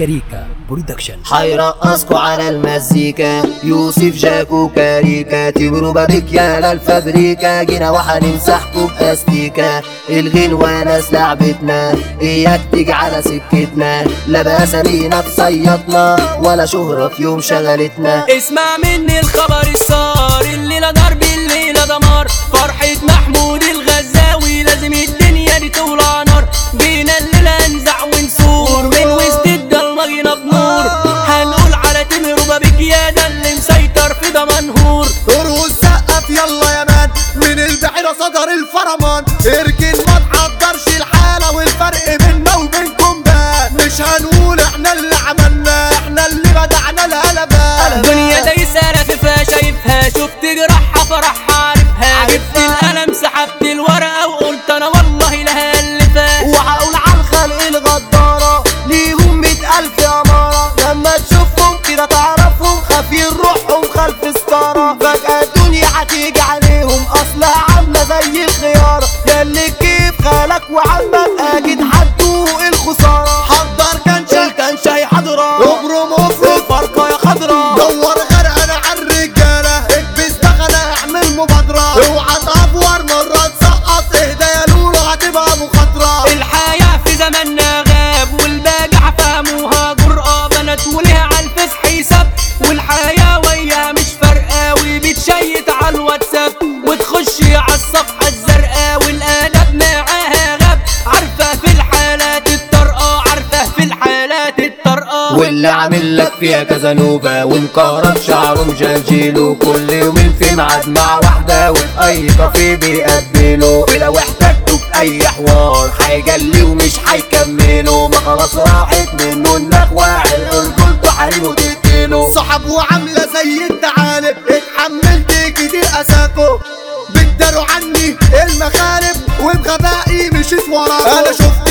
كاريكا Production هيرقصكوا على المزيكا. يوسف جاكو كاريكا تمروا بابك يا للفابريكا. جينا وحنمسحكوا باستيكا الغنوة ناس لعبتنا. إياك تيجي على سكتنا. لا بأسامينا تصيطنا ولا شهرة في يوم شغلتنا. اسمع مني الخبر الصار. الليلة ضرب a dar el faramán kadro Ömrümü واللي عامل لك فيها كذا نوبة ومكهرب شعره مجلجله كل يومين في ميعاد مع واحدة وفي أي كافيه بيقبله ولو احتاجته في أي حوار هيجلي ومش هيكمله ما خلاص راحت منه النخوة رجولته حريمه تقتله صحاب وعاملة زي الثعالب اتحملت كتير اساكو بتداروا عني المخالب وبغبائي مشيت وراه أنا شفت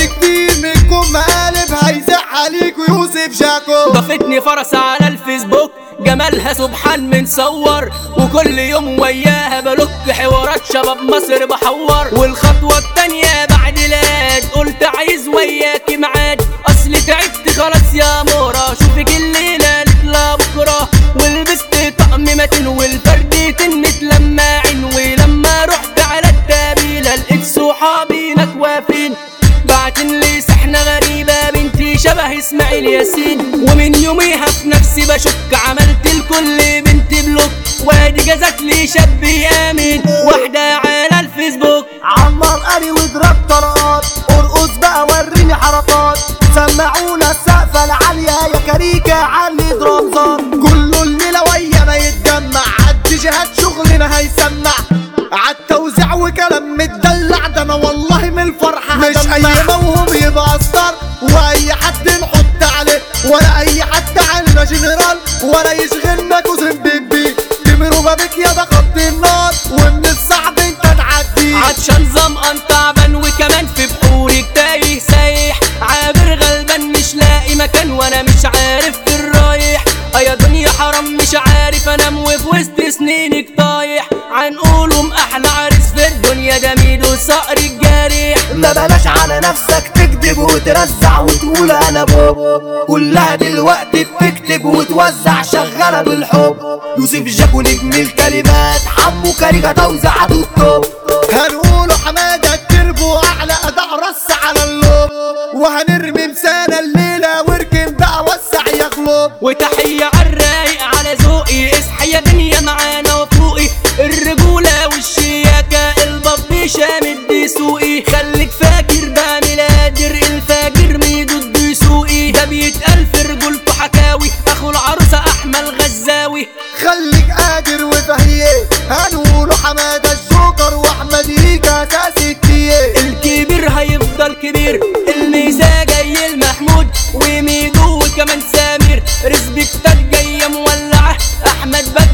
فرس على الفيسبوك جمالها سبحان منصور وكل يوم وياها بلوك حوارات شباب مصر بحور والخطوة التانية بعد لاد قلت عايز وياكي معاد. اصل تعبت خلاص يا مورا شوفك الليلة لا بكرة. ولبست طقم متين والفرد تنت لماعين ولما رحت على التابيلة لقيت صحابي هناك شبه إسماعيل ياسين ومن يوميها في نفسي بشك عملت الكل بنت block وادي جازت لي شاب يامن واحدة على الفيسبوك. عمر قري واضرب طرقات ارقص بقى وريني حركات. سمعونا السقفة العالية يا كاريكا علي درامزات كله الليلة ويا ما يتجمع عالجهات شغلنا هيسمع. عالتوزيع وكلام متدلع ده أنا والله من الفرحة مش اي موهوب يبقى star وأي عليه ولا اي حد علينا جنرال ولا يشغلنا كوزن بيبي. تمروا بابك يا خط النار ومن الصعب أنت تعدي. عطشان ظمأن تعبان وكمان في بحورك تايه سايح عابر غلبان مش لاقي مكان وأنا مش عارف في الرايح. آه يا دنيا حرام مش عارف أنام وفي وسط سنينك طايح. عنقولهم أحلى عريس في الدنيا ده ميدو صقر الجارح ما بلاش وترزع وتقول أنا بوب. كلها دلوقتي بتكتب وتوزع شغالة بالحب. يوسف جاكو نجم الكلمات حمو كاريكا توزع ال top. هنقوله حمادة التربو أعلى أداء رص على ال loop. وهنرمي مسانة الليلة واركن بقى وسع يا غلوب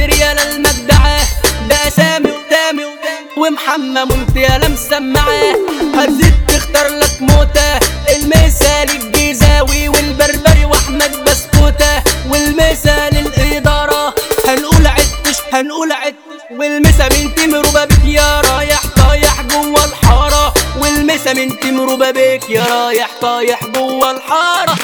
احمد بدر يا للمجدعة ده سامي قدامي قدامي ومحمد منت يا لمسمعة هتزيد تختار لك موتة المثال الجيزاوي والبربري وأحمد بسكوتة. والمثال الإدارة هنقول عدتش هنقول عدتش. والمسا من تمر بابك يا رايح طايح جوه الحارة. والمسا من تمر بابك يا رايح طايح جوه الحارة.